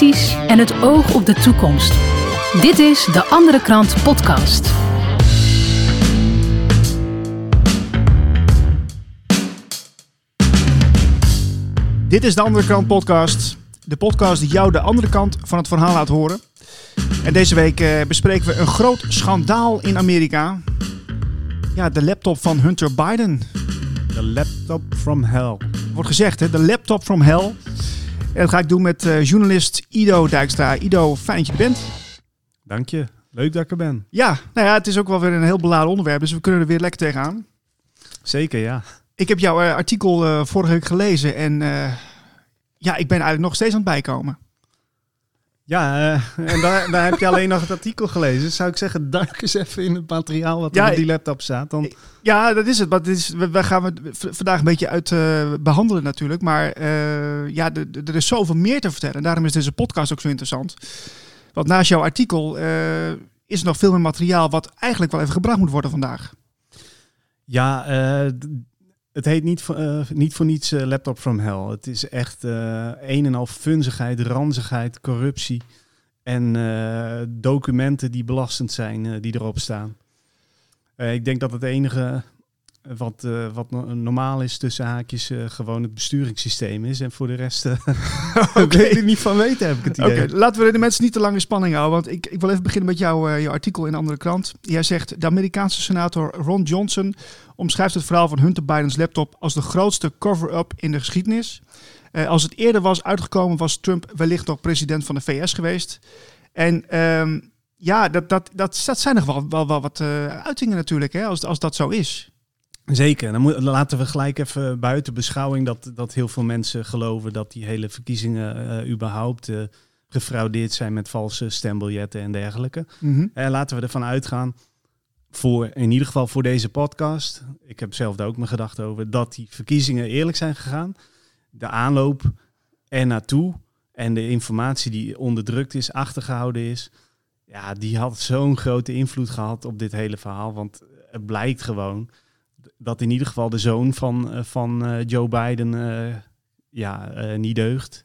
kritisch en het oog op de toekomst. Dit is de Andere Krant Podcast. Dit is de Andere Krant Podcast. De podcast die jou de andere kant van het verhaal laat horen. En deze week eh, bespreken we een groot schandaal in Amerika. Ja, de laptop van Hunter Biden. The laptop from hell. Wordt gezegd, hè? De laptop from hell. En dat ga ik doen met eh, journalist Ido Dijkstra. Ido, fijn dat je er bent. Dank je. Leuk dat ik er ben. Ja, nou ja, het is ook wel weer een heel beladen onderwerp, dus we kunnen er weer lekker tegenaan. Zeker, ja. Ik heb jouw eh, artikel eh, vorige week gelezen en ja, ik ben eigenlijk nog steeds aan het bijkomen. Ja, eh, en daar, daar heb je alleen nog het artikel gelezen. Dus zou ik zeggen, duik eens even in het materiaal wat Ja, op die laptop staat. Dan... Ja, dat is het. Maar dit is, we, we gaan het vandaag een beetje uit eh, behandelen natuurlijk. Maar eh, ja, er is zoveel meer te vertellen. Daarom is deze podcast ook zo interessant. Want naast jouw artikel is er nog veel meer materiaal wat eigenlijk wel even gebracht moet worden vandaag. Ja, het heet niet eh, niet voor niets eh, laptop from hell. Het is echt eh, een en al funzigheid, ranzigheid, corruptie. En documenten die belastend zijn, die erop staan. Ik denk dat het enige wat, eh, wat no- normaal is tussen haakjes eh, gewoon het besturingssysteem is. En voor de rest uh, Oké. weet ik niet van weten, heb ik het Oké, idee. laten we de mensen niet te lang in spanning houden. Want ik, ik wil even beginnen met jouw eh, jouw artikel in een andere krant. Jij zegt, de Amerikaanse senator Ron Johnson omschrijft het verhaal van Hunter Bidens laptop als de grootste cover-up in de geschiedenis. Eh, als het eerder was uitgekomen, was Trump wellicht nog president van de VS geweest. En ehm, ja, dat, dat, dat, dat zijn nog wel, wel, wel wat eh, uitingen natuurlijk, hè, als, als dat zo is. Zeker. Dan, moet, dan laten we gelijk even buiten beschouwing dat, dat heel veel mensen geloven dat die hele verkiezingen eh, überhaupt eh, gefraudeerd zijn met valse stembiljetten en dergelijke. En laten we ervan uitgaan, voor, in ieder geval voor deze podcast, ik heb zelf daar ook mijn gedachten over, dat die verkiezingen eerlijk zijn gegaan. De aanloop er naartoe en de informatie die onderdrukt is, achtergehouden is, ja, die had zo'n grote invloed gehad op dit hele verhaal. Want het blijkt gewoon dat in ieder geval de zoon van, eh, van eh, Joe Biden eh, ja, niet deugt.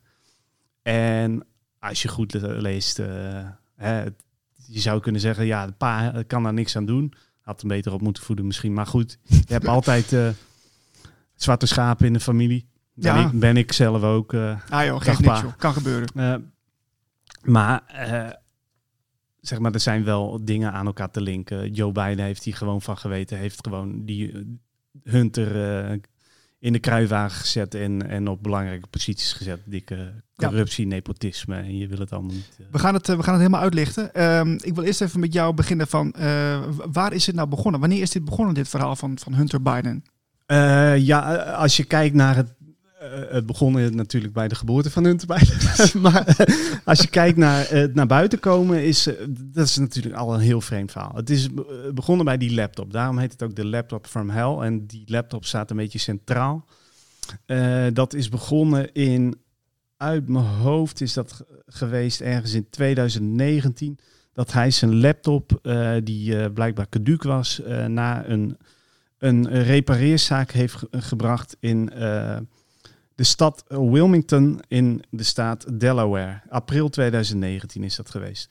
En als je goed le- leest, hè, het- je zou kunnen zeggen, ja, de pa kan daar niks aan doen. Had hem beter op moeten voeden misschien. Maar goed, je hebt altijd zwarte schapen in de familie. Ben, Ja. ik, ben ik zelf ook. eh, Ah joh, Dag, niks joh. Kan gebeuren. maar, zeg maar, er zijn wel dingen aan elkaar te linken. Joe Biden heeft hier gewoon van geweten. Heeft gewoon die Hunter eh, in de kruiwagen gezet en, en op belangrijke posities gezet. Dikke corruptie, nepotisme en je wil het allemaal niet. eh. We gaan het, eh, we gaan het helemaal uitlichten. Ehm, ik wil eerst even met jou beginnen van waar is dit nou begonnen? Wanneer is dit begonnen, dit verhaal van, van Hunter Biden? Ja, als je kijkt naar het. Eh, het begon natuurlijk bij de geboorte van Biden. maar eh, als je kijkt naar het naar buiten komen, is eh, dat is natuurlijk al een heel vreemd verhaal. Het is be- begonnen bij die laptop. Daarom heet het ook de laptop from hell. En die laptop staat een beetje centraal. Eh, dat is begonnen in. Uit mijn hoofd is dat ge- geweest ergens in 2019. Dat hij zijn laptop, eh, die eh, blijkbaar caduc was, eh, naar een een repareerzaak heeft ge- gebracht in eh, de stad Wilmington in de staat Delaware. April 2019 is dat geweest.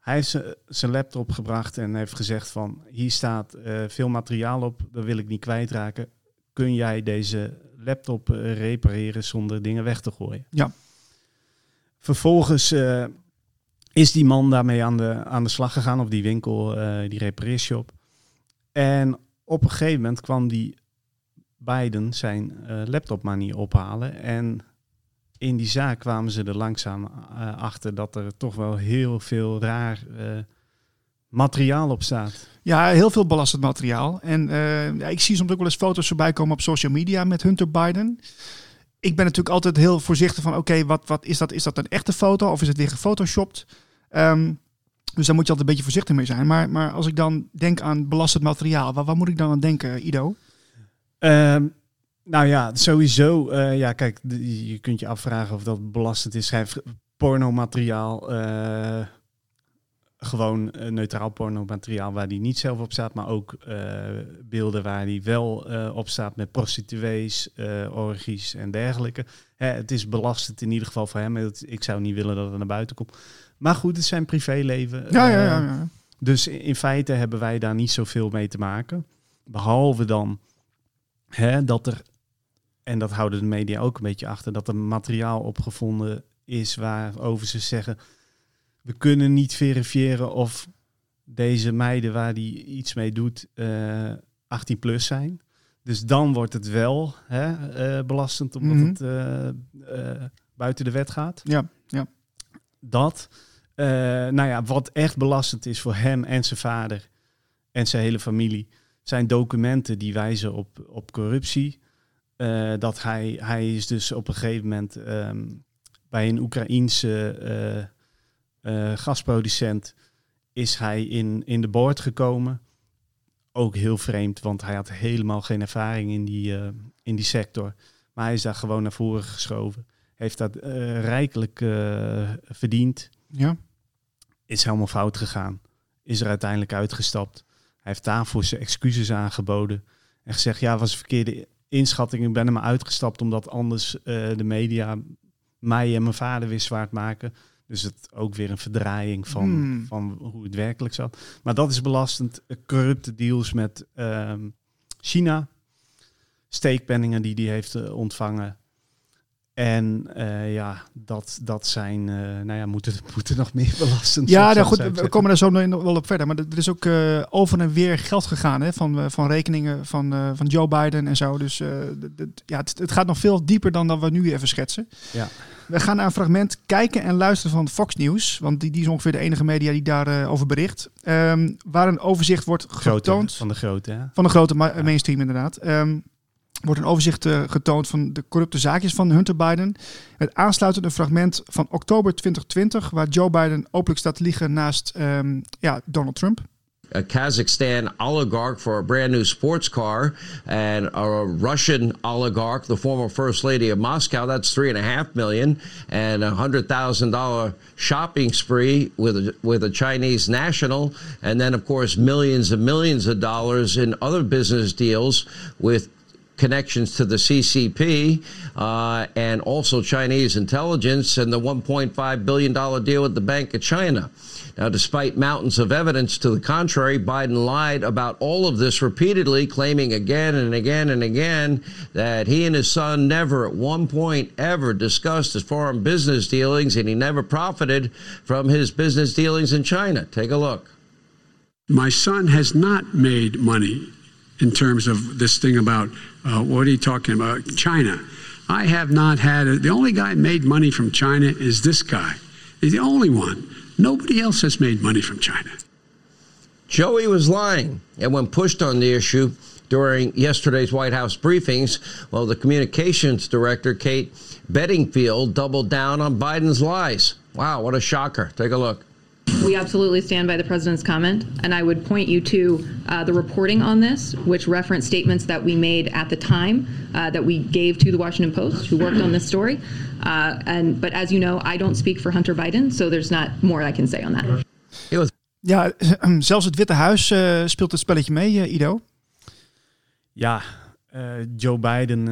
Hij heeft zijn laptop gebracht en heeft gezegd van hier staat eh, veel materiaal op, dat wil ik niet kwijtraken. Kun jij deze laptop eh, repareren zonder dingen weg te gooien? Ja. Vervolgens eh, is die man daarmee aan de, aan de slag gegaan op die winkel, die repareershop. En op een gegeven moment kwam die Biden zijn eh, laptop maar niet ophalen. En in die zaak kwamen ze er langzaam eh, achter dat er toch wel heel veel raar eh, materiaal op staat. Ja, heel veel belastend materiaal. En eh, ja, ik zie soms ook wel eens foto's voorbij komen op social media met Hunter Biden. Ik ben natuurlijk altijd heel voorzichtig van, oké, wat, wat is dat? Is dat een echte foto of is het weer gefotoshopt? Ehm, dus daar moet je altijd een beetje voorzichtig mee zijn. Maar, maar als ik dan denk aan belastend materiaal, waar, waar moet ik dan aan denken, Ido? Ehm, nou ja, sowieso. eh, ja, kijk, je kunt je afvragen of dat belastend is. Schrijf pornomateriaal, eh gewoon uh, neutraal pornomateriaal waar hij niet zelf op staat, maar ook beelden waar hij wel op staat met prostituees, orgies en dergelijke. Hè, het is belastend in ieder geval voor hem. Ik zou niet willen dat het naar buiten komt. Maar goed, het is zijn privéleven. Ja, ja, ja, ja. Dus in feite hebben wij daar niet zoveel mee te maken. Behalve dan hè, dat er, en dat houden de media ook een beetje achter, dat er materiaal opgevonden is waarover ze zeggen, we kunnen niet verifiëren of deze meiden waar die iets mee doet uh, eh, 18 plus zijn. Dus dan wordt het wel hè, uh, belastend omdat mhm. het uh, buiten de wet gaat. Ja, ja. Dat. nou ja, wat echt belastend is voor hem en zijn vader en zijn hele familie, zijn documenten die wijzen op, op corruptie. dat hij, hij is dus op een gegeven moment um, bij een Oekraïense gasproducent is hij in, in de boord gekomen ook heel vreemd, want hij had helemaal geen ervaring in die, in die sector. Maar hij is daar gewoon naar voren geschoven. Heeft dat rijkelijk verdiend. Ja. Is helemaal fout gegaan. Is er uiteindelijk uitgestapt. Hij heeft daarvoor zijn excuses aangeboden. En gezegd, ja, was een verkeerde inschatting. Ik ben er maar uitgestapt omdat anders de media mij en mijn vader weer zwaard maken. Dus het ook weer een verdraaiing van, hmm. van hoe het werkelijk zat. Maar dat is belastend. Corrupte deals met ehm, China. Steekpenningen die die heeft uh, ontvangen. En uh, ja, dat, dat zijn, uh, nou ja, moeten, moeten nog meer belastend Ja, nou goed, we komen daar zo nog wel op verder. Maar er is ook uh, over en weer geld gegaan hè, van, van rekeningen van, van Joe Biden en zo. Dus ja, het, het, gaat nog veel dieper dan dat we nu even schetsen. Ja. We gaan naar een fragment kijken en luisteren van Fox News. Want die, die is ongeveer de enige media die daarover over bericht. Um, waar een overzicht wordt getoond. van de grote, hè? Van de grote mainstream, inderdaad. Um, wordt een overzicht uh, getoond van de corrupte zaakjes van Hunter Biden. Het aansluitende fragment van oktober 2020, waar Joe Biden openlijk staat liegen naast um, ja, Donald Trump. a Kazakhstan oligarch for a brand new sports car, and a Russian oligarch, the former first lady of Moscow. That's three and a half million, and a hundred thousand dollar shopping spree with a, with a Chinese national, and then of course millions and millions of dollars in other business deals with connections to the CCP uh, and also Chinese intelligence and the $1.5 billion deal with the Bank of China. Now, despite mountains of evidence to the contrary, Biden lied about all of this repeatedly, claiming again and again and again that he and his son never at one point ever discussed his foreign business dealings and he never profited from his business dealings in China. Take a look. My son has not made money in terms of this thing about uh, what are you talking about? China. I have not had it. The only guy made money from China is this guy. He's the only one. Nobody else has made money from China. Joey was lying. And when pushed on the issue during yesterday's White House briefings, well, the communications director, Kate Bedingfield, doubled down on Biden's lies. Wow, what a shocker. Take a look. We absolutely stand by the president's comment, and I would point you to uh, the reporting on this, which referenced statements that we made at the time uh, that we gave to the Washington Post, who worked on this story. Uh, and but as you know, I don't speak for Hunter Biden, so there's not more I can say on that. It Ja, zelfs het Witte Huis uh, speelt het spelletje mee, uh, Ido. Ja, uh, Joe Biden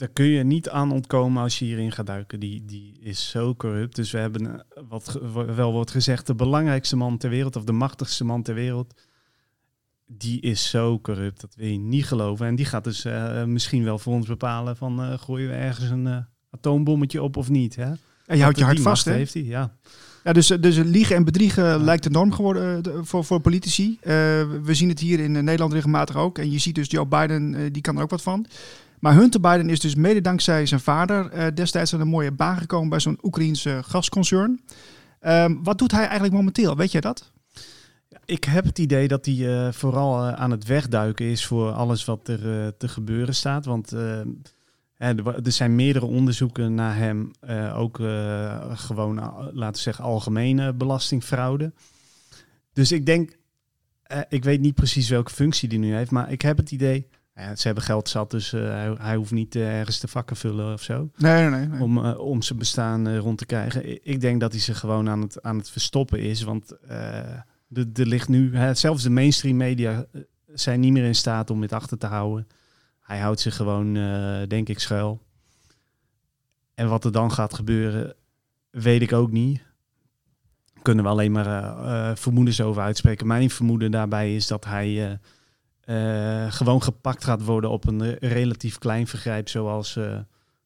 daar kun je niet aan ontkomen als je hierin gaat duiken. Die, die is zo corrupt. Dus we hebben, eh, wat wel wordt gezegd, de belangrijkste man ter wereld of de machtigste man ter wereld. Die is zo corrupt, dat wil je niet geloven. En die gaat dus uh, misschien wel voor ons bepalen van uh, gooien we ergens een uh, atoombommetje op of niet. Hè? En je houdt je hart vast, hè? Heeft hij, ja. Ja, dus, dus liegen en bedriegen lijkt de norm geworden voor, voor politici. we zien het hier in Nederland regelmatig ook. En je ziet dus Joe Biden, die kan er ook wat van. Maar Hunter Biden is dus mede dankzij zijn vader uh, destijds aan een mooie baan gekomen bij zo'n Oekraïense gasconcern. Um, wat doet hij eigenlijk momenteel? Weet jij dat? Ik heb het idee dat hij uh, vooral uh, aan het wegduiken is voor alles wat er te gebeuren staat. Want er zijn meerdere onderzoeken naar hem, ook gewoon, laten zeggen, algemene belastingfraude. Dus ik denk, ik weet niet precies welke functie hij nu heeft, maar ik heb het idee Ze hebben geld zat, dus uh, hij, hij, hoeft niet uh, ergens te vakken vullen of zo. Nee, nee, nee. Om, uh, om zijn bestaan rond te krijgen. Ik denk dat hij ze gewoon aan het, aan het verstoppen is. Want er ligt nu, zelfs de mainstream media zijn niet meer in staat om dit achter te houden. Hij houdt zich gewoon, denk ik, schuil. En wat er dan gaat gebeuren, weet ik ook niet. Kunnen we alleen maar vermoedens over uitspreken. Mijn vermoeden daarbij is dat hij uh, gewoon gepakt gaat worden op een relatief klein vergrijp zoals uh,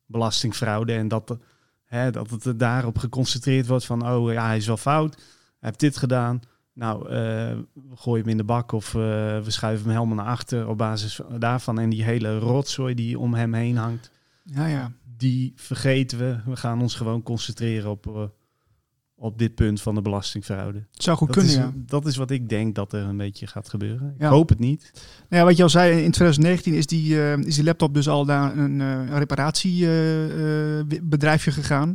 belastingfraude. En dat, hè, dat het daarop geconcentreerd wordt van, oh ja, hij is wel fout, hij heeft dit gedaan. Nou, uh, we gooien hem in de bak of we schuiven hem helemaal naar achter op basis daarvan. En die hele rotzooi die om hem heen hangt, ja, ja. die vergeten we. We gaan ons gewoon concentreren op op dit punt van de belastingfraude. Het zou goed dat kunnen, is, ja. Dat is wat ik denk dat er een beetje gaat gebeuren. Ik hoop het niet. Nou ja, wat je al zei, in 2019 is die, uh, is die laptop dus al naar een uh, reparatiebedrijfje uh, gegaan.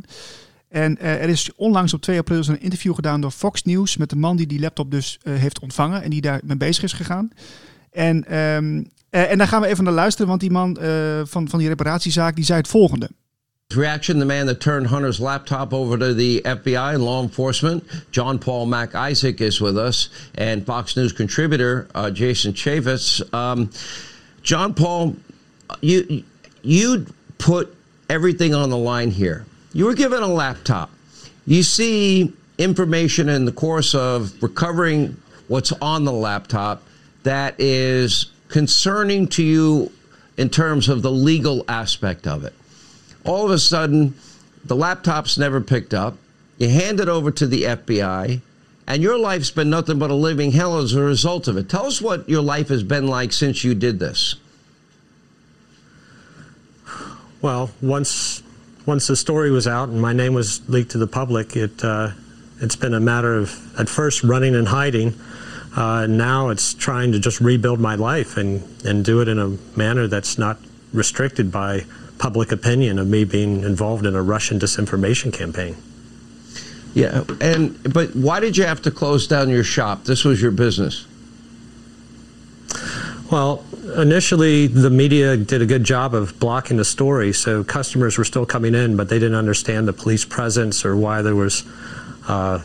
En er is onlangs op 2 april een interview gedaan door Fox News met de man die die laptop dus heeft ontvangen en die daar mee bezig is gegaan. En, um, en daar gaan we even naar luisteren, want die man van, van die reparatiezaak die zei het volgende. Reaction the man that turned Hunter's laptop over to the FBI and law enforcement. John Paul Mac Isaac is with us, and Fox News contributor uh, Jason Chavis. Um, John Paul, you you put everything on the line here. You were given a laptop. You see information in the course of recovering what's on the laptop that is concerning to you in terms of the legal aspect of it all of a sudden, the laptop's never picked up. You hand it over to the FBI, and your life's been nothing but a living hell as a result of it. Tell us what your life has been like since you did this. Well, once once the story was out and my name was leaked to the public, it uh, it's been a matter of at first running and hiding. Uh, now it's trying to just rebuild my life and, and do it in a manner that's not restricted by public opinion of me being involved in a Russian disinformation campaign. Yeah, and but why did you have to close down your shop? This was your business. Well, initially the media did a good job of blocking the story, so customers were still coming in, but they didn't understand the police presence or why there was uh,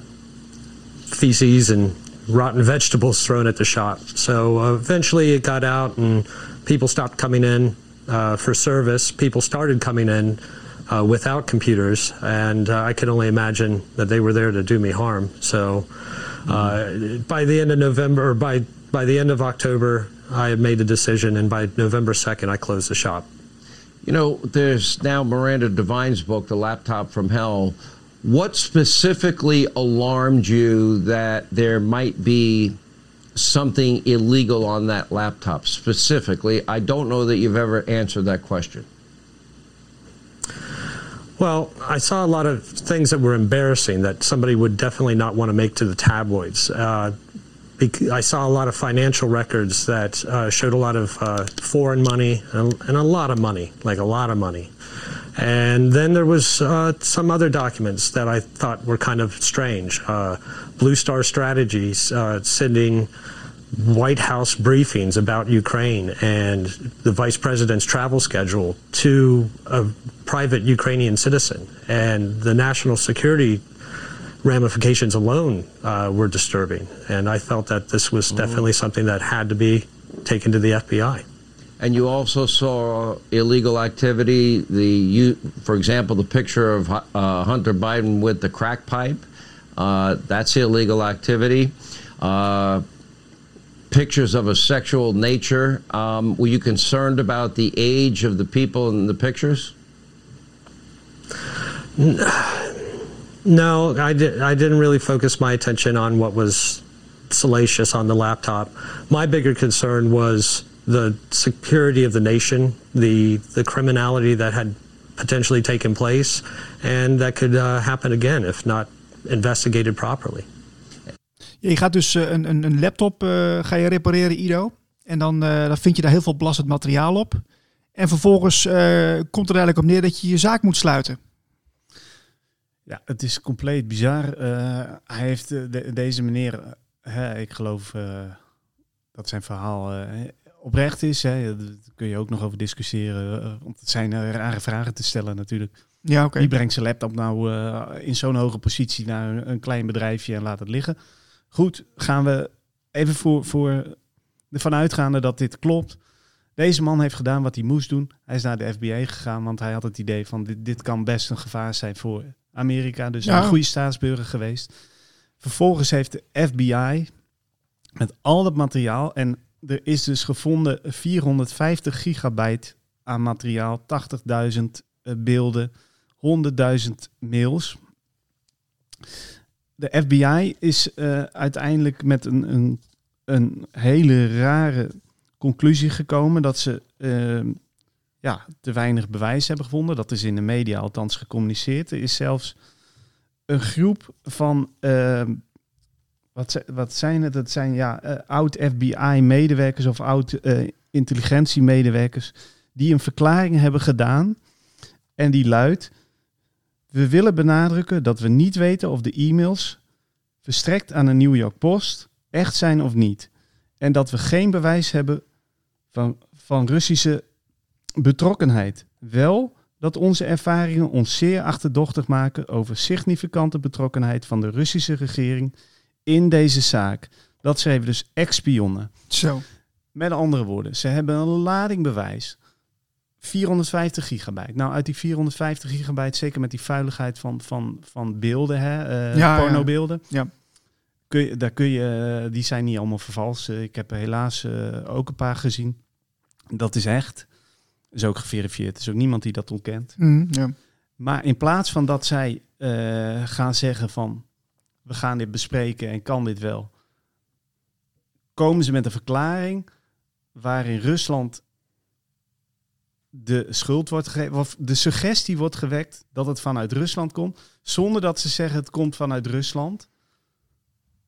feces and rotten vegetables thrown at the shop. So uh, eventually it got out and people stopped coming in uh, for service, people started coming in uh, without computers, and uh, I can only imagine that they were there to do me harm. So uh, by the end of November, or by by the end of October, I had made a decision, and by November second, I closed the shop. You know, there's now Miranda Devine's book, The Laptop from Hell. What specifically alarmed you that there might be something illegal on that laptop specifically? I don't know that you've ever answered that question. Well, I saw a lot of things that were embarrassing that somebody would definitely not want to make to the tabloids. Uh, I saw a lot of financial records that uh, showed a lot of uh, foreign money and, and, a lot of money, like a lot of money. And then there was uh, some other documents that I thought were kind of strange. Uh, Blue Star Strategies uh, sending White House briefings about Ukraine and the vice president's travel schedule to a private Ukrainian citizen. And the national security ramifications alone uh, were disturbing. And I felt that this was definitely something that had to be taken to the FBI. And you also saw illegal activity. The you, for example, the picture of uh, Hunter Biden with the crack pipe. Uh, that's illegal activity. Uh, pictures of a sexual nature. Um, were you concerned about the age of the people in the pictures? No, I, did, I didn't really focus my attention on what was salacious on the laptop. My bigger concern was the security of the nation, the the criminality that had potentially taken place, and that could uh, happen again if not investigated properly. Je gaat dus een, een, een laptop uh, ga je repareren, Ido. En dan, uh, dan vind je daar heel veel belastend materiaal op. En vervolgens uh, komt er eigenlijk op neer dat je je zaak moet sluiten. Ja, het is compleet bizar. hij heeft de, deze meneer, ik geloof dat zijn verhaal oprecht is. Hè. Daar kun je ook nog over discussiëren. eh, Want het zijn eh, rare vragen te stellen natuurlijk. Ja, oké. Wie brengt zijn laptop nou eh, in zo'n hoge positie naar een, een klein bedrijfje en laat het liggen? Goed, gaan we even voor, voor ervan uitgaande dat dit klopt. Deze man heeft gedaan wat hij moest doen. Hij is naar de FBI gegaan, want hij had het idee van dit, dit kan best een gevaar zijn voor Amerika. Dus Ja. een goede staatsburger geweest. Vervolgens heeft de FBI met al dat materiaal en er is dus gevonden 450 gigabyte aan materiaal, 80.000 eh, beelden, 100.000 mails. De FBI is eh, uiteindelijk met een, een, een hele rare conclusie gekomen dat ze eh, ja, te weinig bewijs hebben gevonden. Dat is in de media althans gecommuniceerd. Er is zelfs een groep van, eh, wat, wat zijn het? Dat zijn ja, eh, oud-FBI-medewerkers of oud-intelligentiemedewerkers die een verklaring hebben gedaan. En die luidt: We willen benadrukken dat we niet weten of de e-mails verstrekt aan de New York Post echt zijn of niet. En dat we geen bewijs hebben van, van Russische betrokkenheid. Wel dat onze ervaringen ons zeer achterdochtig maken over significante betrokkenheid van de Russische regering in deze zaak. Dat schreven dus ex-spionnen. Zo. Met andere woorden, ze hebben een lading bewijs. 450 gigabyte. Nou, uit die 450 gigabyte, zeker met die vuiligheid van, van, van beelden, hè, eh, Ja, ja. pornobeelden. Ja. Kun je, daar kun je, eh, die zijn niet allemaal vervals. Eh, Ik heb helaas ook een paar gezien. Dat is echt. Is ook geverifieerd. Er is ook niemand die dat ontkent. Mhm, ja. Maar in plaats van dat zij gaan zeggen van we gaan dit bespreken en kan dit wel, komen ze met een verklaring waarin Rusland de schuld wordt gegeven, of de suggestie wordt gewekt dat het vanuit Rusland komt, zonder dat ze zeggen het komt vanuit Rusland.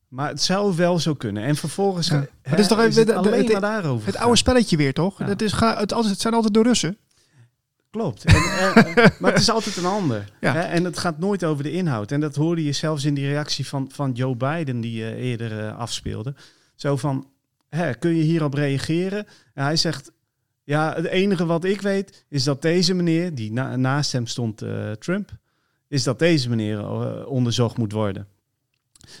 Maar het zou wel zo kunnen. En vervolgens Ja. hè, is toch even- het alleen het- maar daarover. Het oude spelletje weer, toch? Ja. Het, is, het, het zijn altijd de Russen. Klopt. En, eh, maar het is altijd een ander. Ja. Hè? En het gaat nooit over de inhoud. En dat hoorde je zelfs in die reactie van, van Joe Biden, die eh, eerder eh, afspeelde. Zo van, hè, kun je hierop reageren? En hij zegt, ja, het enige wat ik weet is dat deze meneer, die na- naast hem stond eh, Trump, is dat deze meneer eh, onderzocht moet worden.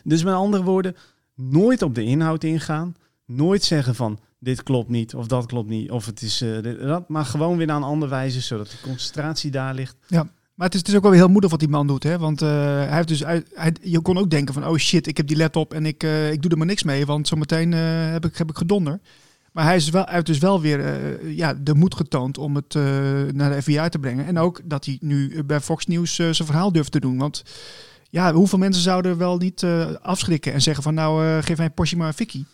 Dus met andere woorden, nooit op de inhoud ingaan. Nooit zeggen van dit klopt niet of dat klopt niet of het is eh, dat, maar gewoon weer naar een andere wijze zodat de concentratie daar ligt. Maar het is, is ook wel heel moedig wat die man doet, hè? Want eh, hij heeft dus hij, je kon ook denken van, oh shit, ik heb die laptop en ik, eh, ik doe er maar niks mee, want zometeen heb, ik, heb ik gedonder. Maar hij, is wel, hij heeft dus wel weer ja, de moed getoond om het naar de FBI te brengen. En ook dat hij nu bij Fox News zijn verhaal durft te doen. Want ja, hoeveel mensen zouden wel niet afschrikken en zeggen van, nou, geef mij Porsche maar een fikkie.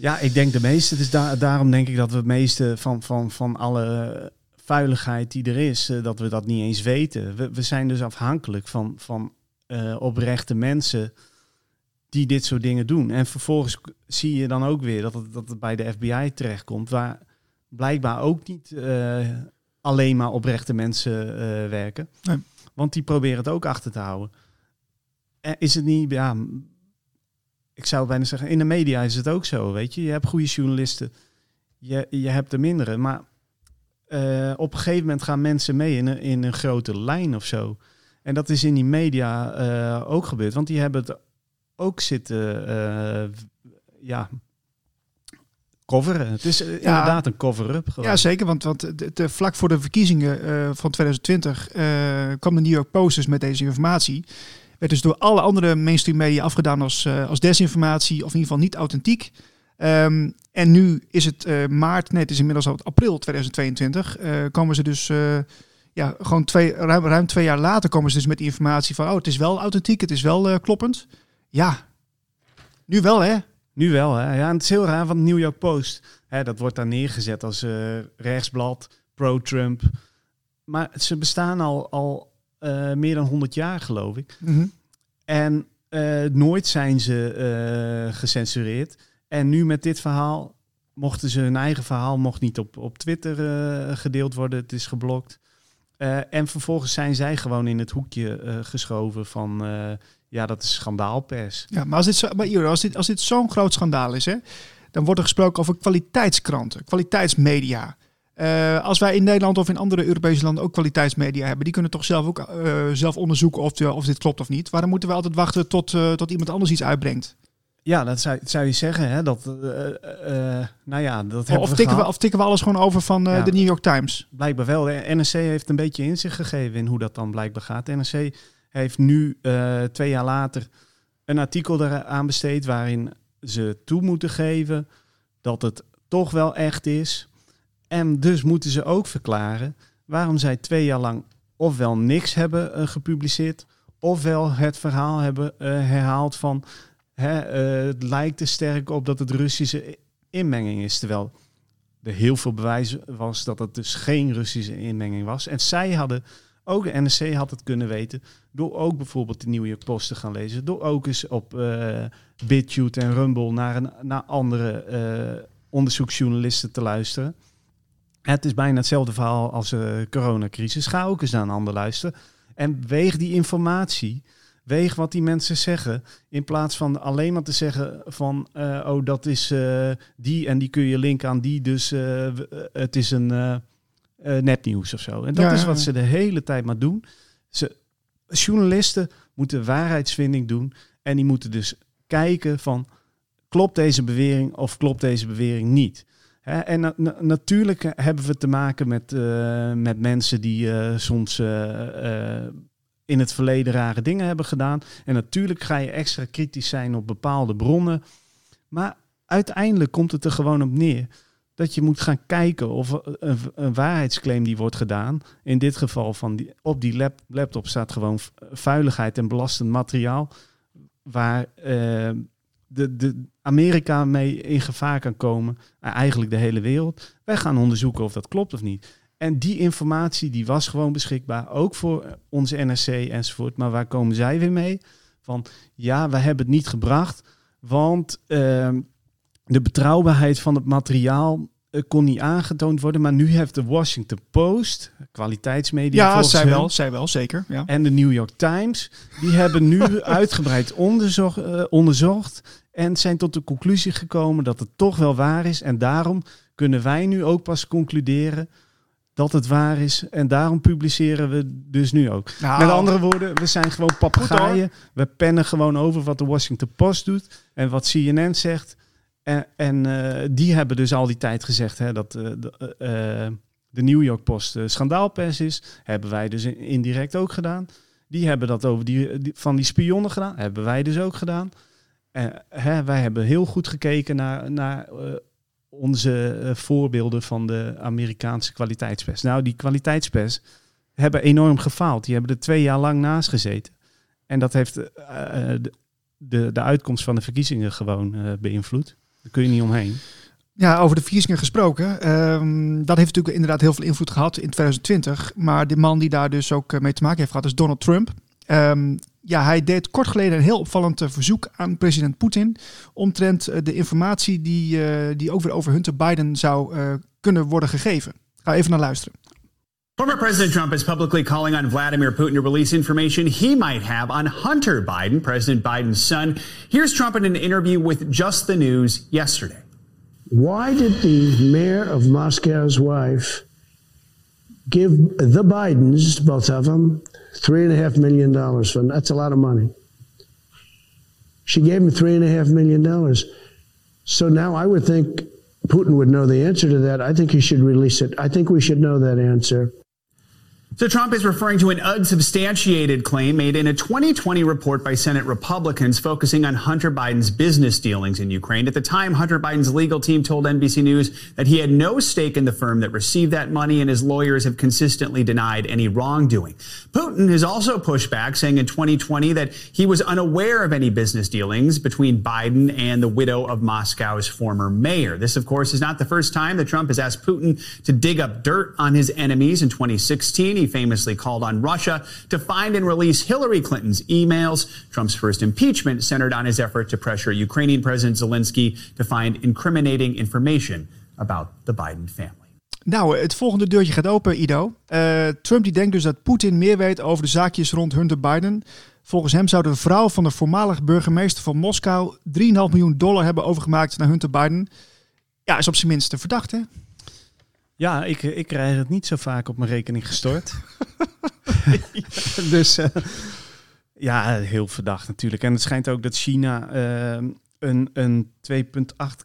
Ja, ik denk de meeste. Dus da daarom denk ik dat we het meeste van, van, van alle vuiligheid die er is, eh, dat we dat niet eens weten. We, we zijn dus afhankelijk van, van eh, oprechte mensen die dit soort dingen doen. En vervolgens zie je dan ook weer dat het, dat het bij de FBI terechtkomt, waar blijkbaar ook niet eh, alleen maar oprechte mensen eh, werken. Nee. Want die proberen het ook achter te houden. En is het niet, ja, ik zou bijna zeggen, in de media is het ook zo, weet je. Je hebt goede journalisten, je, je hebt er mindere, maar eh, op een gegeven moment gaan mensen mee in een, in een grote lijn of zo. En dat is in die media eh, ook gebeurd, want die hebben het ook zitten, eh, ja, coveren. Het is inderdaad een cover-up. Ja, zeker. Want, want de, de- vlak voor de verkiezingen van 2020 eh, kwam de New York Post dus met deze informatie. Werd dus door alle andere mainstream media afgedaan als, eh, als desinformatie of in ieder geval niet authentiek. Ehm, en nu is het eh, maart, nee, het is inmiddels al april 2022. eh, komen ze dus, ja, gewoon twee, ruim, ruim twee jaar later komen ze dus met die informatie van, oh, het is wel authentiek, het is wel kloppend. Ja, nu wel, hè? Nu wel, hè? Ja, en het is heel raar, want New York Post, hè, dat wordt daar neergezet als rechtsblad, pro-Trump. Maar ze bestaan al, al eh, meer dan 100 jaar, geloof ik. Mhm. En eh, nooit zijn ze eh, gecensureerd. En nu met dit verhaal mochten ze hun eigen verhaal mocht niet op, op Twitter gedeeld worden. Het is geblokt. En vervolgens zijn zij gewoon in het hoekje geschoven van ja, dat is schandaalpers. Ja, maar als dit, zo, maar Iro, als dit, als dit zo'n groot schandaal is, hè, dan wordt er gesproken over kwaliteitskranten, kwaliteitsmedia. Uh, als wij in Nederland of in andere Europese landen ook kwaliteitsmedia hebben, die kunnen toch zelf ook uh, zelf onderzoeken of, de, of dit klopt of niet. Waarom moeten we altijd wachten tot, tot iemand anders iets uitbrengt? Ja, dat zou, zou je zeggen. Hè? Dat, nou ja, dat of, of, tikken we, of tikken we alles gewoon over van ja, de New York Times? Blijkbaar wel. De NRC heeft een beetje inzicht gegeven in hoe dat dan blijkbaar gaat. De NRC heeft nu twee jaar later een artikel eraan besteed waarin ze toe moeten geven dat het toch wel echt is. En dus moeten ze ook verklaren waarom zij twee jaar lang ofwel niks hebben uh, gepubliceerd, ofwel het verhaal hebben uh, herhaald van hè, uh, het lijkt er sterk op dat het Russische inmenging is. Terwijl er heel veel bewijs was dat het dus geen Russische inmenging was. En zij hadden, ook de NSC had het kunnen weten, door ook bijvoorbeeld de New York Post te gaan lezen, door ook eens op uh, BitChute en Rumble naar, een, naar andere onderzoeksjournalisten te luisteren. Het is bijna hetzelfde verhaal als de coronacrisis. Ga ook eens naar een ander luisteren. En weeg die informatie. Weeg wat die mensen zeggen. In plaats van alleen maar te zeggen van... Uh, oh, dat is uh, die en die kun je linken aan die. Dus uh, het is een nepnieuws of zo. En dat ja, is wat ze de hele tijd maar doen. Ze, journalisten moeten waarheidsvinding doen. En die moeten dus kijken van... Klopt deze bewering of klopt deze bewering niet? En na natuurlijk hebben we te maken met, uh, met mensen die uh, soms uh, in het verleden rare dingen hebben gedaan. En natuurlijk ga je extra kritisch zijn op bepaalde bronnen. Maar uiteindelijk komt het er gewoon op neer dat je moet gaan kijken of een, waarheidsclaim die wordt gedaan. In dit geval van die, op die lap, laptop staat gewoon vuiligheid en belastend materiaal. Waar de, de Amerika mee in gevaar kan komen. Eigenlijk de hele wereld. Wij gaan onderzoeken of dat klopt of niet. En die informatie die was gewoon beschikbaar, ook voor onze NRC enzovoort. Maar waar komen zij weer mee? Van ja, we hebben het niet gebracht, want uh, de betrouwbaarheid van het materiaal kon niet aangetoond worden. Maar nu heeft de Washington Post, kwaliteitsmedia. Ja, zij wel, zij wel, zeker. Ja. En de New York Times, die hebben nu uitgebreid onderzocht, uh, onderzocht en zijn tot de conclusie gekomen dat het toch wel waar is. En daarom kunnen wij nu ook pas concluderen dat het waar is. En daarom publiceren we dus nu ook. Nou, Met andere woorden, we zijn gewoon papegaaien. We pennen gewoon over wat de Washington Post doet en wat CNN zegt. En, en uh, die hebben dus al die tijd gezegd hè, dat de, uh, de, New York Post schandaalpers is. Hebben wij dus indirect ook gedaan. Die hebben dat over die, van die spionnen gedaan. Hebben wij dus ook gedaan. Hè, wij hebben heel goed gekeken naar, naar onze voorbeelden van de Amerikaanse kwaliteitspers. Nou, die kwaliteitspers hebben enorm gefaald. Die hebben er twee jaar lang naast gezeten. En dat heeft de, de, de uitkomst van de verkiezingen gewoon beïnvloed. Daar kun je niet omheen. Ja, over de verkiezingen gesproken. Um, dat heeft natuurlijk inderdaad heel veel invloed gehad in 2020. Maar de man die daar dus ook mee te maken heeft gehad is Donald Trump. Um, ja, hij deed kort geleden een heel opvallend verzoek aan president Poetin omtrent uh, de informatie die, die ook weer over Hunter Biden zou kunnen worden gegeven. Ga even naar luisteren. Former President Trump is publicly calling on Vladimir Putin to release information he might have on Hunter Biden, President Biden's son. Here's Trump in an interview with Just the News yesterday. Why did the mayor of Moscow's wife give the Bidens, both of them, three and a half million dollars that's a lot of money. She gave him three and a half million dollars. So now I would think Putin would know the answer to that. I think he should release it. I think we should know that answer. So Trump is referring to an unsubstantiated claim made in a 2020 report by Senate Republicans focusing on Hunter Biden's business dealings in Ukraine. At the time, Hunter Biden's legal team told NBC News that he had no stake in the firm that received that money, and his lawyers have consistently denied any wrongdoing. Putin has also pushed back, saying in 2020 that he was unaware of any business dealings between Biden and the widow of Moscow's former mayor. This, of course, is not the first time that Trump has asked Putin to dig up dirt on his enemies. In 2016, he famously called on Russia to find and release Hillary Clinton's emails. Trump's first impeachment centered on his effort to pressure Ukrainian President Zelensky to find incriminating information about the Biden family. Nou, het volgende deurtje gaat open, Ido. Uh, Trump die denkt dus dat Poetin meer weet over de zaakjes rond Hunter Biden. Volgens hem zou de vrouw van de voormalig burgemeester van Moskou 3,5 miljoen dollar hebben overgemaakt naar Hunter Biden. Ja, is op zijn minst verdacht, hè? Ja, ik, ik krijg het niet zo vaak op mijn rekening gestort. dus uh, ja, heel verdacht natuurlijk. En het schijnt ook dat China uh, een, een 2,8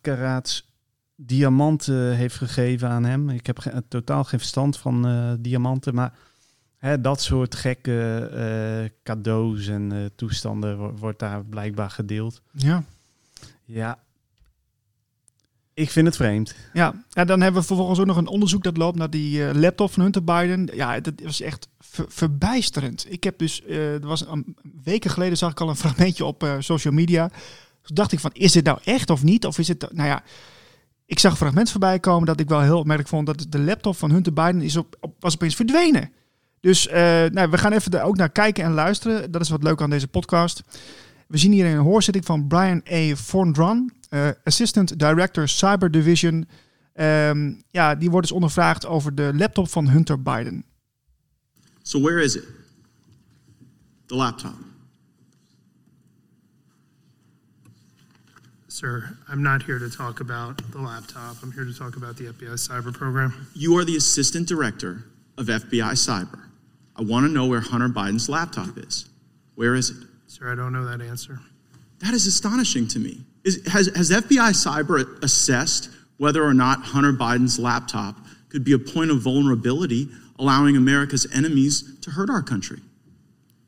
karaats diamanten heeft gegeven aan hem. Ik heb ge totaal geen verstand van diamanten, maar hè, dat soort gekke cadeaus en toestanden wordt daar blijkbaar gedeeld. Ja. Ja. Ik vind het vreemd. Ja, en dan hebben we vervolgens ook nog een onderzoek dat loopt naar die laptop van Hunter Biden. Ja, dat was echt ver verbijsterend. Ik heb dus, er was een weken geleden zag ik al een fragmentje op social media. Toen dacht ik van, is dit nou echt of niet? Of is het, nou ja, ik zag een fragment voorbij komen dat ik wel heel opmerkelijk vond dat de laptop van Hunter Biden is op, was opeens verdwenen. Dus nou, we gaan even ook naar kijken en luisteren. Dat is wat leuk aan deze podcast. We zien hier een hoorzitting van Brian A. Fondran, uh, Assistant Director Cyber Division. Um, ja, die wordt dus ondervraagd over de laptop van Hunter Biden. So where is it? The laptop. Sir, I'm not here to talk about the laptop. I'm here to talk about the FBI cyber program. You are the assistant director of FBI cyber. I want to know where Hunter Biden's laptop is. Where is it? Sir, I don't know that answer. That is astonishing to me. Is, has, has FBI cyber assessed whether or not Hunter Biden's laptop could be a point of vulnerability, allowing America's enemies to hurt our country?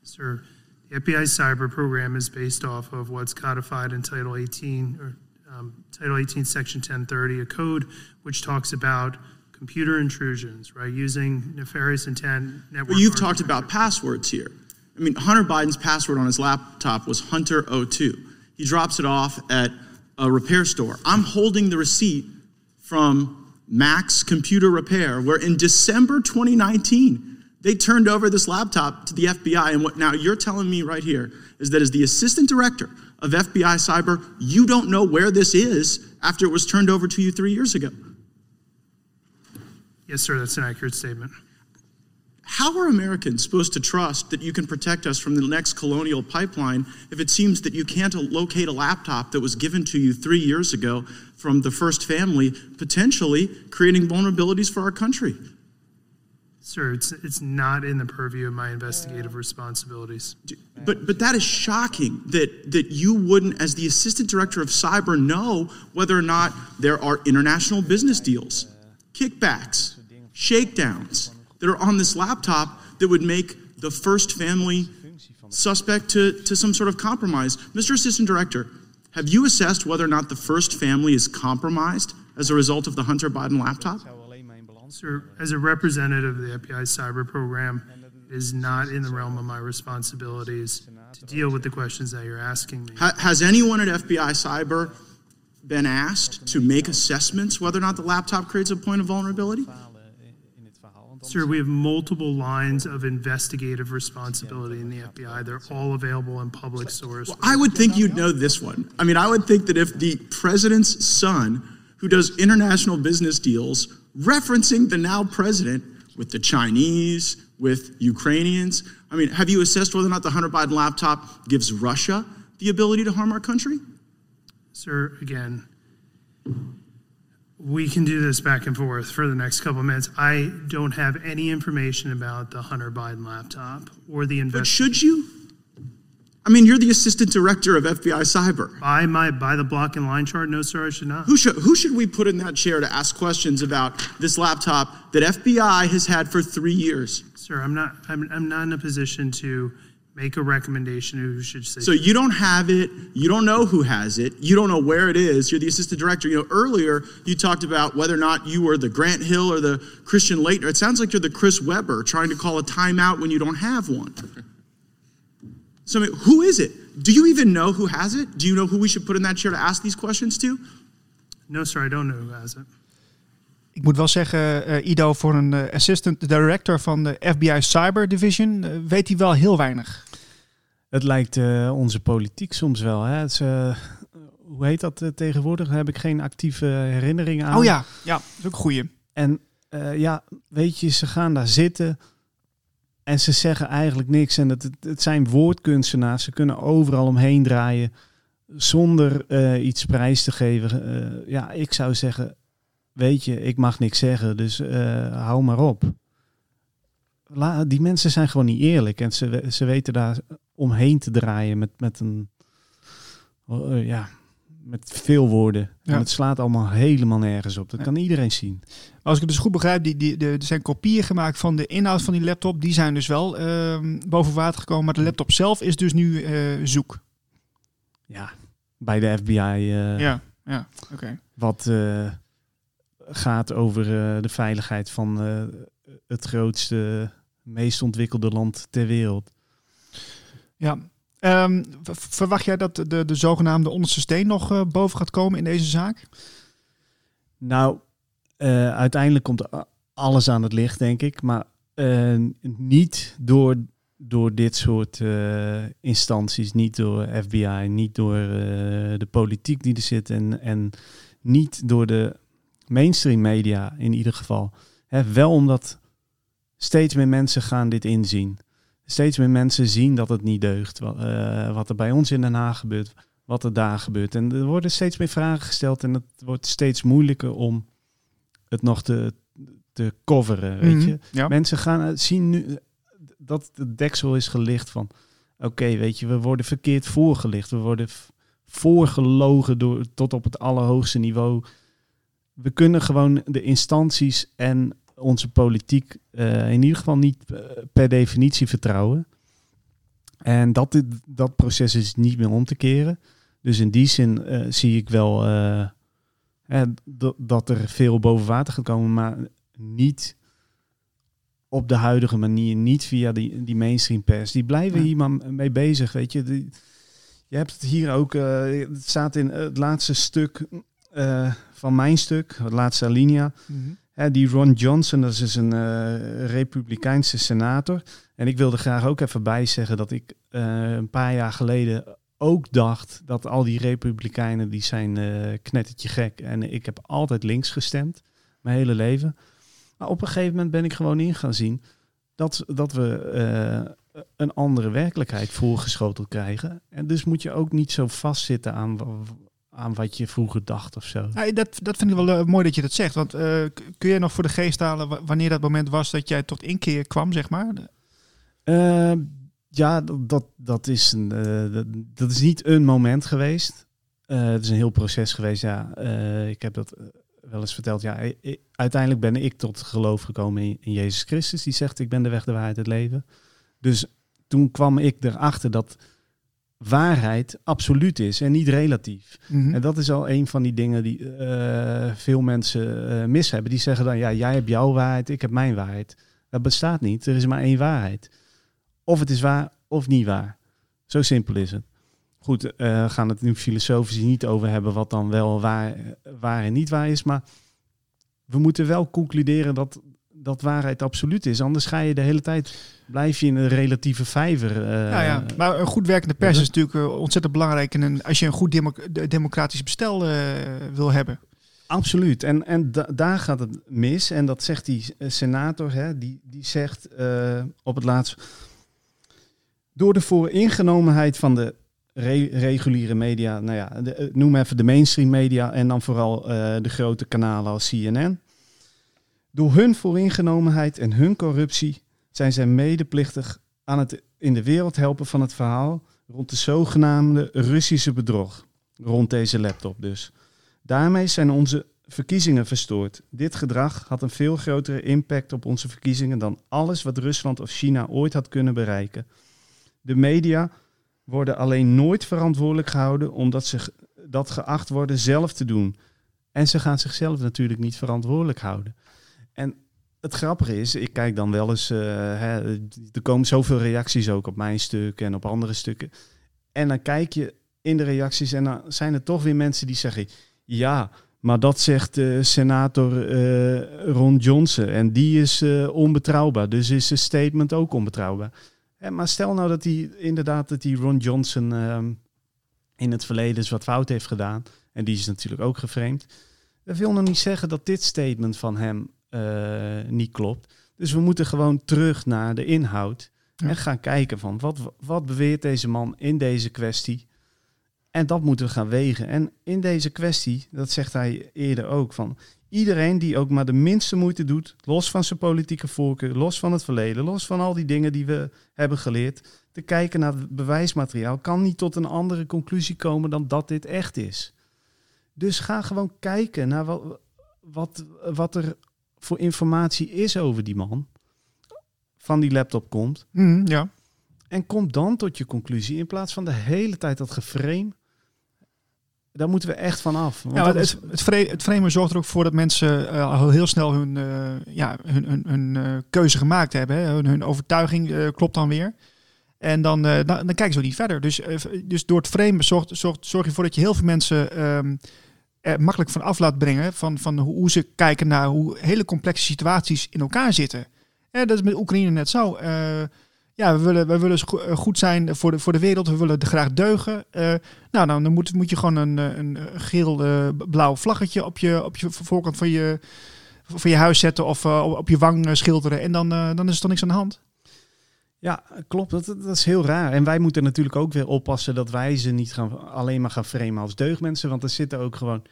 Sir, the FBI cyber program is based off of what's codified in Title 18 or um, Title 18, Section 1030, a code which talks about computer intrusions, right? Using nefarious intent network. Well, you've talked about passwords here. I mean, Hunter Biden's password on his laptop was Hunter02. He drops it off at a repair store. I'm holding the receipt from Max Computer Repair, where in December 2019, they turned over this laptop to the FBI. And what now you're telling me right here is that as the assistant director of FBI cyber, you don't know where this is after it was turned over to you three years ago. Yes, sir, that's an accurate statement. How are Americans supposed to trust that you can protect us from the next colonial pipeline if it seems that you can't locate a laptop that was given to you three years ago from the first family, potentially creating vulnerabilities for our country? Sir, it's, it's not in the purview of my investigative responsibilities. But, but that is shocking that, that you wouldn't, as the assistant director of cyber, know whether or not there are international business deals, kickbacks, shakedowns that are on this laptop that would make the first family suspect to, to some sort of compromise. Mr. Assistant Director, have you assessed whether or not the first family is compromised as a result of the Hunter Biden laptop? Sir, as a representative of the FBI cyber program, it is not in the realm of my responsibilities to deal with the questions that you're asking me. Ha- has anyone at FBI cyber been asked to make assessments whether or not the laptop creates a point of vulnerability? Sir, we have multiple lines of investigative responsibility in the FBI. They're all available in public source. Well, I would think you'd know this one. I mean, I would think that if the president's son, who does international business deals, referencing the now president with the Chinese, with Ukrainians, I mean, have you assessed whether or not the Hunter Biden laptop gives Russia the ability to harm our country? Sir, again, we can do this back and forth for the next couple of minutes. I don't have any information about the Hunter Biden laptop or the But should you? I mean, you're the assistant director of FBI cyber. By my by the block and line chart, no, sir, I should not. Who should who should we put in that chair to ask questions about this laptop that FBI has had for three years? Sir, I'm not I'm, I'm not in a position to make a recommendation who should say So you don't have it, you don't know who has it, you don't know where it is. You're the assistant director. You know, earlier you talked about whether or not you were the Grant Hill or the Christian Leitner. It sounds like you're the Chris Webber trying to call a timeout when you don't have one. So I mean, who is it? Do you even know who has it? Do you know who we should put in that chair to ask these questions to? No, sir, I don't know who has it. Ik moet wel zeggen, uh, Ido, voor een uh, assistant director van de FBI Cyber Division uh, weet hij wel heel weinig. Het lijkt onze politiek soms wel. Hè? Het is, hoe heet dat tegenwoordig? Daar heb ik geen actieve herinneringen aan. Oh ja, ja dat is ook een goeie. En eh, ja, weet je, ze gaan daar zitten en ze zeggen eigenlijk niks. En het, het, zijn woordkunstenaars, ze kunnen overal omheen draaien zonder eh, iets prijs te geven. Eh, ja, ik zou zeggen, weet je, ik mag niks zeggen, dus eh, hou maar op. La, die mensen zijn gewoon niet eerlijk en ze, ze weten daar omheen te draaien met, met een, eh, ja, met veel woorden. Ja. En het slaat allemaal helemaal nergens op. Dat kan iedereen zien. Als ik het dus goed begrijp, die, die, de, er zijn kopieën gemaakt van de inhoud van die laptop. Die zijn dus wel ehm, boven water gekomen. Maar de laptop zelf is dus nu eh, zoek. Ja, bij de FBI. eh, Ja, ja, oké. Wat gaat over de veiligheid van het grootste, meest ontwikkelde land ter wereld. Ja. Ehm, verwacht jij dat de, de zogenaamde onderste steen nog eh, boven gaat komen in deze zaak? Nou, eh, uiteindelijk komt alles aan het licht, denk ik. Maar eh, niet door, door dit soort instanties, niet door FBI, niet door de politiek die er zit en, en niet door de mainstream media in ieder geval. Hè, wel omdat steeds meer mensen gaan dit inzien. Steeds meer mensen zien dat het niet deugt. Wat, eh, wat er bij ons in Den Haag gebeurt, wat er daar gebeurt. En er worden steeds meer vragen gesteld en het wordt steeds moeilijker om het nog te, te coveren. Weet Mhm, je? ja. Mensen gaan eh, zien nu eh, dat de deksel is gelicht van oké, weet je, we worden verkeerd voorgelicht. We worden voorgelogen door, tot op het allerhoogste niveau. We kunnen gewoon de instanties en onze politiek eh, in ieder geval niet eh, per definitie vertrouwen. En dat, dat proces is niet meer om te keren. Dus in die zin eh, zie ik wel eh, dat- er veel boven water gaat komen, maar niet op de huidige manier, niet via die, die mainstream pers. Die blijven Ja. hier maar mee bezig, weet je. Die, je hebt het hier ook, het staat in het laatste stuk van mijn stuk, het laatste alinea. Hè, die Ron Johnson, dat is een eh, republikeinse senator. En ik wilde graag ook even bijzeggen dat ik eh, een paar jaar geleden ook dacht dat al die republikeinen die zijn eh knettertje gek. En ik heb altijd links gestemd, mijn hele leven. Maar op een gegeven moment ben ik gewoon in gaan zien dat, dat we een andere werkelijkheid voorgeschoteld krijgen. En dus moet je ook niet zo vastzitten aan, aan wat je vroeger dacht of zo. Ja, dat, dat vind ik wel eh, mooi dat je dat zegt. Want eh, kun je nog voor de geest halen wa- wanneer dat moment was dat jij tot inkeer kwam, zeg maar? Eh, ja, dat, dat, is een, eh, dat, dat is niet een moment geweest. Het is een heel proces geweest. Ja, ik heb dat wel eens verteld. Ja, uiteindelijk ben ik tot geloof gekomen in, in Jezus Christus. Die zegt: Ik ben de weg, de waarheid, het leven. Dus toen kwam ik erachter dat waarheid absoluut is en niet relatief. Mhm. En dat is al een van die dingen die eh, veel mensen eh, mis hebben. Die zeggen dan: Ja, jij hebt jouw waarheid, ik heb mijn waarheid. Dat bestaat niet. Er is maar één waarheid. Of het is waar of niet waar. Zo simpel is het. Goed, eh, we gaan het nu filosofisch niet over hebben wat dan wel waar, waar en niet waar is. Maar we moeten wel concluderen dat, dat waarheid absoluut is. Anders ga je de hele tijd, blijf je in een relatieve vijver. eh, ja, ja. Maar een goed werkende pers is natuurlijk eh, ontzettend belangrijk. En als je een goed demo- de- democratisch bestel eh, wil hebben. Absoluut. En, en da- daar gaat het mis. En dat zegt die senator, hè, die, die zegt op het laatst... Door de vooringenomenheid van de re- reguliere media, nou ja, de, noem even de mainstream media en dan vooral de grote kanalen als CNN. Door hun vooringenomenheid en hun corruptie zijn zij medeplichtig aan het in de wereld helpen van het verhaal rond de zogenaamde Russische bedrog. Rond deze laptop dus. Daarmee zijn onze verkiezingen verstoord. Dit gedrag had een veel grotere impact op onze verkiezingen dan alles wat Rusland of China ooit had kunnen bereiken. De media worden alleen nooit verantwoordelijk gehouden omdat ze dat geacht worden zelf te doen. En ze gaan zichzelf natuurlijk niet verantwoordelijk houden. En het grappige is, ik kijk dan wel eens, eh, hè, er komen zoveel reacties ook op mijn stuk en op andere stukken. En dan kijk je in de reacties en dan zijn er toch weer mensen die zeggen, ja, maar dat zegt eh, senator eh, Ron Johnson en die is onbetrouwbaar, dus is zijn statement ook onbetrouwbaar. Maar stel nou dat hij inderdaad dat die Ron Johnson ehm, in het verleden eens wat fout heeft gedaan en die is natuurlijk ook geframed. Dat wil nog niet zeggen dat dit statement van hem niet klopt. Dus we moeten gewoon terug naar de inhoud en gaan kijken van wat, wat beweert deze man in deze kwestie. En dat moeten we gaan wegen. En in deze kwestie, dat zegt hij eerder ook, van iedereen die ook maar de minste moeite doet, los van zijn politieke voorkeur, los van het verleden, los van al die dingen die we hebben geleerd, te kijken naar het bewijsmateriaal, kan niet tot een andere conclusie komen dan dat dit echt is. Dus ga gewoon kijken naar wat, wat, wat er voor informatie is over die man. Van die laptop komt. Mhm, ja. En kom dan tot je conclusie. In plaats van de hele tijd dat geframe. Daar moeten we echt van af. Want Ja, maar is- het, het, vre- het framen zorgt er ook voor dat mensen eh, al heel snel hun, eh, ja, hun, hun, hun eh, keuze gemaakt hebben. Hè. Hun, hun overtuiging klopt dan weer. En dan, dan, dan kijken ze ook niet verder. Dus, dus door het framen zorgt, zorgt, zorg je ervoor dat je heel veel mensen ehm, er makkelijk van af laat brengen. Van, van hoe, ze kijken naar hoe hele complexe situaties in elkaar zitten. Eh, dat is met Oekraïne net zo. Eh, ja, we willen, we willen eh, goed zijn voor de, voor de wereld. We willen graag deugen. Eh, nou, dan moet, moet je gewoon een, een geel-blauw vlaggetje op je, op je voorkant van je, van je huis zetten of op- je wang schilderen. En dan, dan is er toch niks aan de hand. Ja, klopt. Dat, dat is heel raar. En wij moeten natuurlijk ook weer oppassen dat wij ze niet gaan, alleen maar gaan framen als deugdmensen. Want er zitten ook gewoon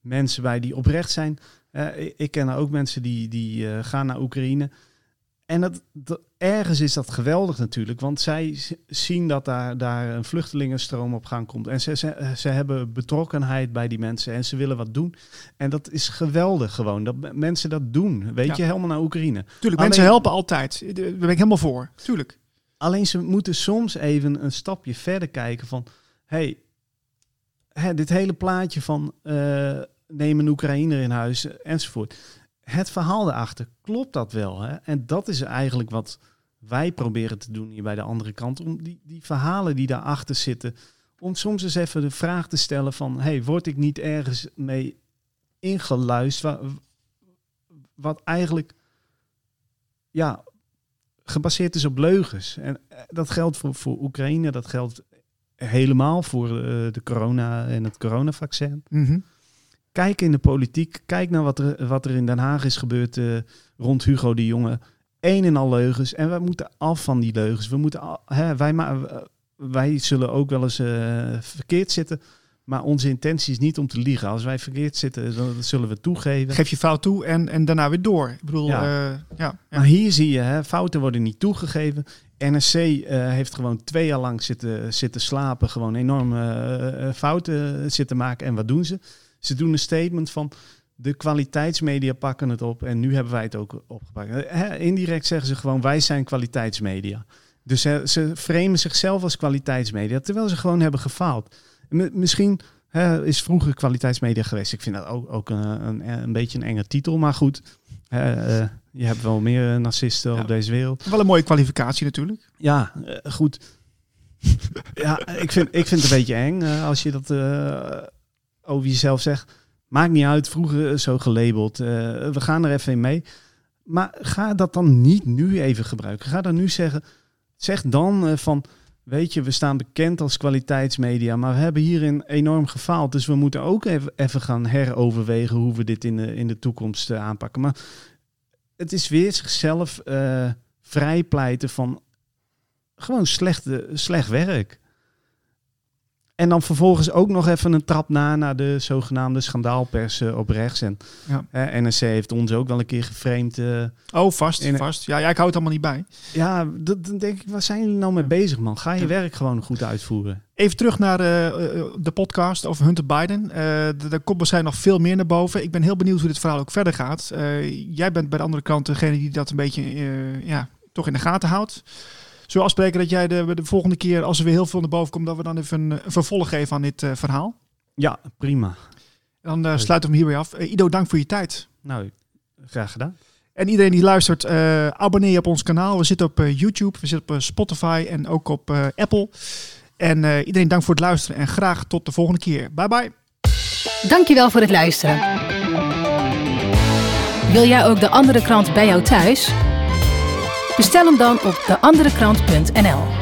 mensen bij die oprecht zijn. Eh, ik, ken ook mensen die, die eh, gaan naar Oekraïne. En dat, dat- ergens is dat geweldig natuurlijk. Want zij zien dat daar, daar een vluchtelingenstroom op gang komt. En ze, ze, ze hebben betrokkenheid bij die mensen. En ze willen wat doen. En dat is geweldig gewoon. Dat mensen dat doen. Weet Ja. je, helemaal naar Oekraïne. Tuurlijk, Alleen- mensen helpen altijd. Eh, Daar ben ik helemaal voor. Tuurlijk. Alleen ze moeten soms even een stapje verder kijken van... hey, hè, dit hele plaatje van eh, neem een Oekraïner in huis eh, enzovoort. Het verhaal daarachter, klopt dat wel? Hè? En dat is eigenlijk wat wij proberen te doen hier bij de andere kant. Om die, die verhalen die daarachter zitten... om soms eens even de vraag te stellen van... hey, word ik niet ergens mee ingeluisterd... wa- wat eigenlijk... Ja, gebaseerd is op leugens. En eh, dat geldt voor, voor Oekraïne, dat geldt helemaal voor eh, de corona en het coronavaccin. Mhm. Kijk in de politiek, kijk naar wat er, wat er in Den Haag is gebeurd eh, rond Hugo de Jonge. Een en al leugens. En wij moeten af van die leugens. We moeten al- hè, wij, ma- wij zullen ook wel eens eh, verkeerd zitten. Maar onze intentie is niet om te liegen. Als wij verkeerd zitten, dan zullen we toegeven. Geef je fout toe en, en daarna weer door. Ik bedoel, Ja. ja. ja, ja. Maar hier zie je, hè, fouten worden niet toegegeven. Eh, heeft gewoon twee jaar lang zitten, zitten slapen, gewoon enorme eh, eh, fouten zitten maken. En wat doen ze? Ze doen een statement van de kwaliteitsmedia pakken het op en nu hebben wij het ook opgepakt. Eh, indirect zeggen ze gewoon wij zijn kwaliteitsmedia. Dus ze framen zichzelf als kwaliteitsmedia, terwijl ze gewoon hebben gefaald. M- misschien is vroeger kwaliteitsmedia geweest. Ik vind dat ook, ook een, een, een beetje een enge titel, maar goed. eh, je hebt wel meer eh, narcisten op deze wereld. Wel een mooie kwalificatie natuurlijk. Ja, eh, goed. ja, ik vind, ik vind het een beetje eng eh, als je dat eh, over jezelf zegt. Maakt niet uit, vroeger zo gelabeld. eh, we gaan er even in mee. Maar ga dat dan niet nu even gebruiken. Ga dan nu zeggen, zeg dan eh, van, weet je, we staan bekend als kwaliteitsmedia, maar we hebben hierin enorm gefaald. Dus we moeten ook even, gaan heroverwegen hoe we dit in de, in de toekomst eh, aanpakken. Maar het is weer zichzelf eh vrijpleiten van gewoon slechte, slecht werk. En dan vervolgens ook nog even een trap na naar de zogenaamde schandaalpers eh, op rechts. En Ja. eh, NRC heeft ons ook wel een keer geframed. eh, Oh, vast, in- vast. Ja, ja, ik hou het allemaal niet bij. ja, dat, dan denk ik, waar zijn jullie nou mee bezig, man? Ga je werk gewoon goed uitvoeren. Even terug naar eh, eh, de podcast over Hunter Biden. Eh, d- er komt waarschijnlijk nog veel meer naar boven. Ik ben heel benieuwd hoe dit verhaal ook verder gaat. Jij bent bij de andere kant degene die dat een beetje ja, toch in de gaten houdt. Zullen we afspreken dat jij de, de volgende keer, als er weer heel veel naar boven komt, dat we dan even een, een vervolg geven aan dit eh, verhaal? Ja, prima. Dan eh, sluiten we hem hierbij af. Eh, Ido, dank voor je tijd. Nou, graag gedaan. En iedereen die luistert, eh, abonneer je op ons kanaal. We zitten op YouTube, we zitten op Spotify en ook op eh, Apple. En eh, iedereen dank voor het luisteren en graag tot de volgende keer. Bye bye. Dankjewel voor het luisteren. Wil jij ook de andere krant bij jou thuis? Bestel hem dan op deanderekrant.nl.